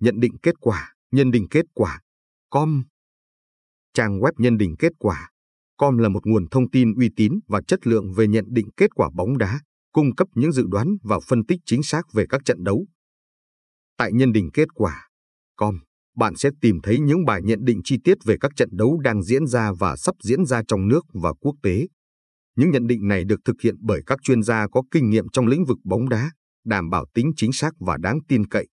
nhận định kết quả, nhân định kết quả, com. Trang web nhân định kết quả, com là một nguồn thông tin uy tín và chất lượng về nhận định kết quả bóng đá, cung cấp những dự đoán và phân tích chính xác về các trận đấu. Tại nhân định kết quả, com, bạn sẽ tìm thấy những bài nhận định chi tiết về các trận đấu đang diễn ra và sắp diễn ra trong nước và quốc tế. Những nhận định này được thực hiện bởi các chuyên gia có kinh nghiệm trong lĩnh vực bóng đá, đảm bảo tính chính xác và đáng tin cậy.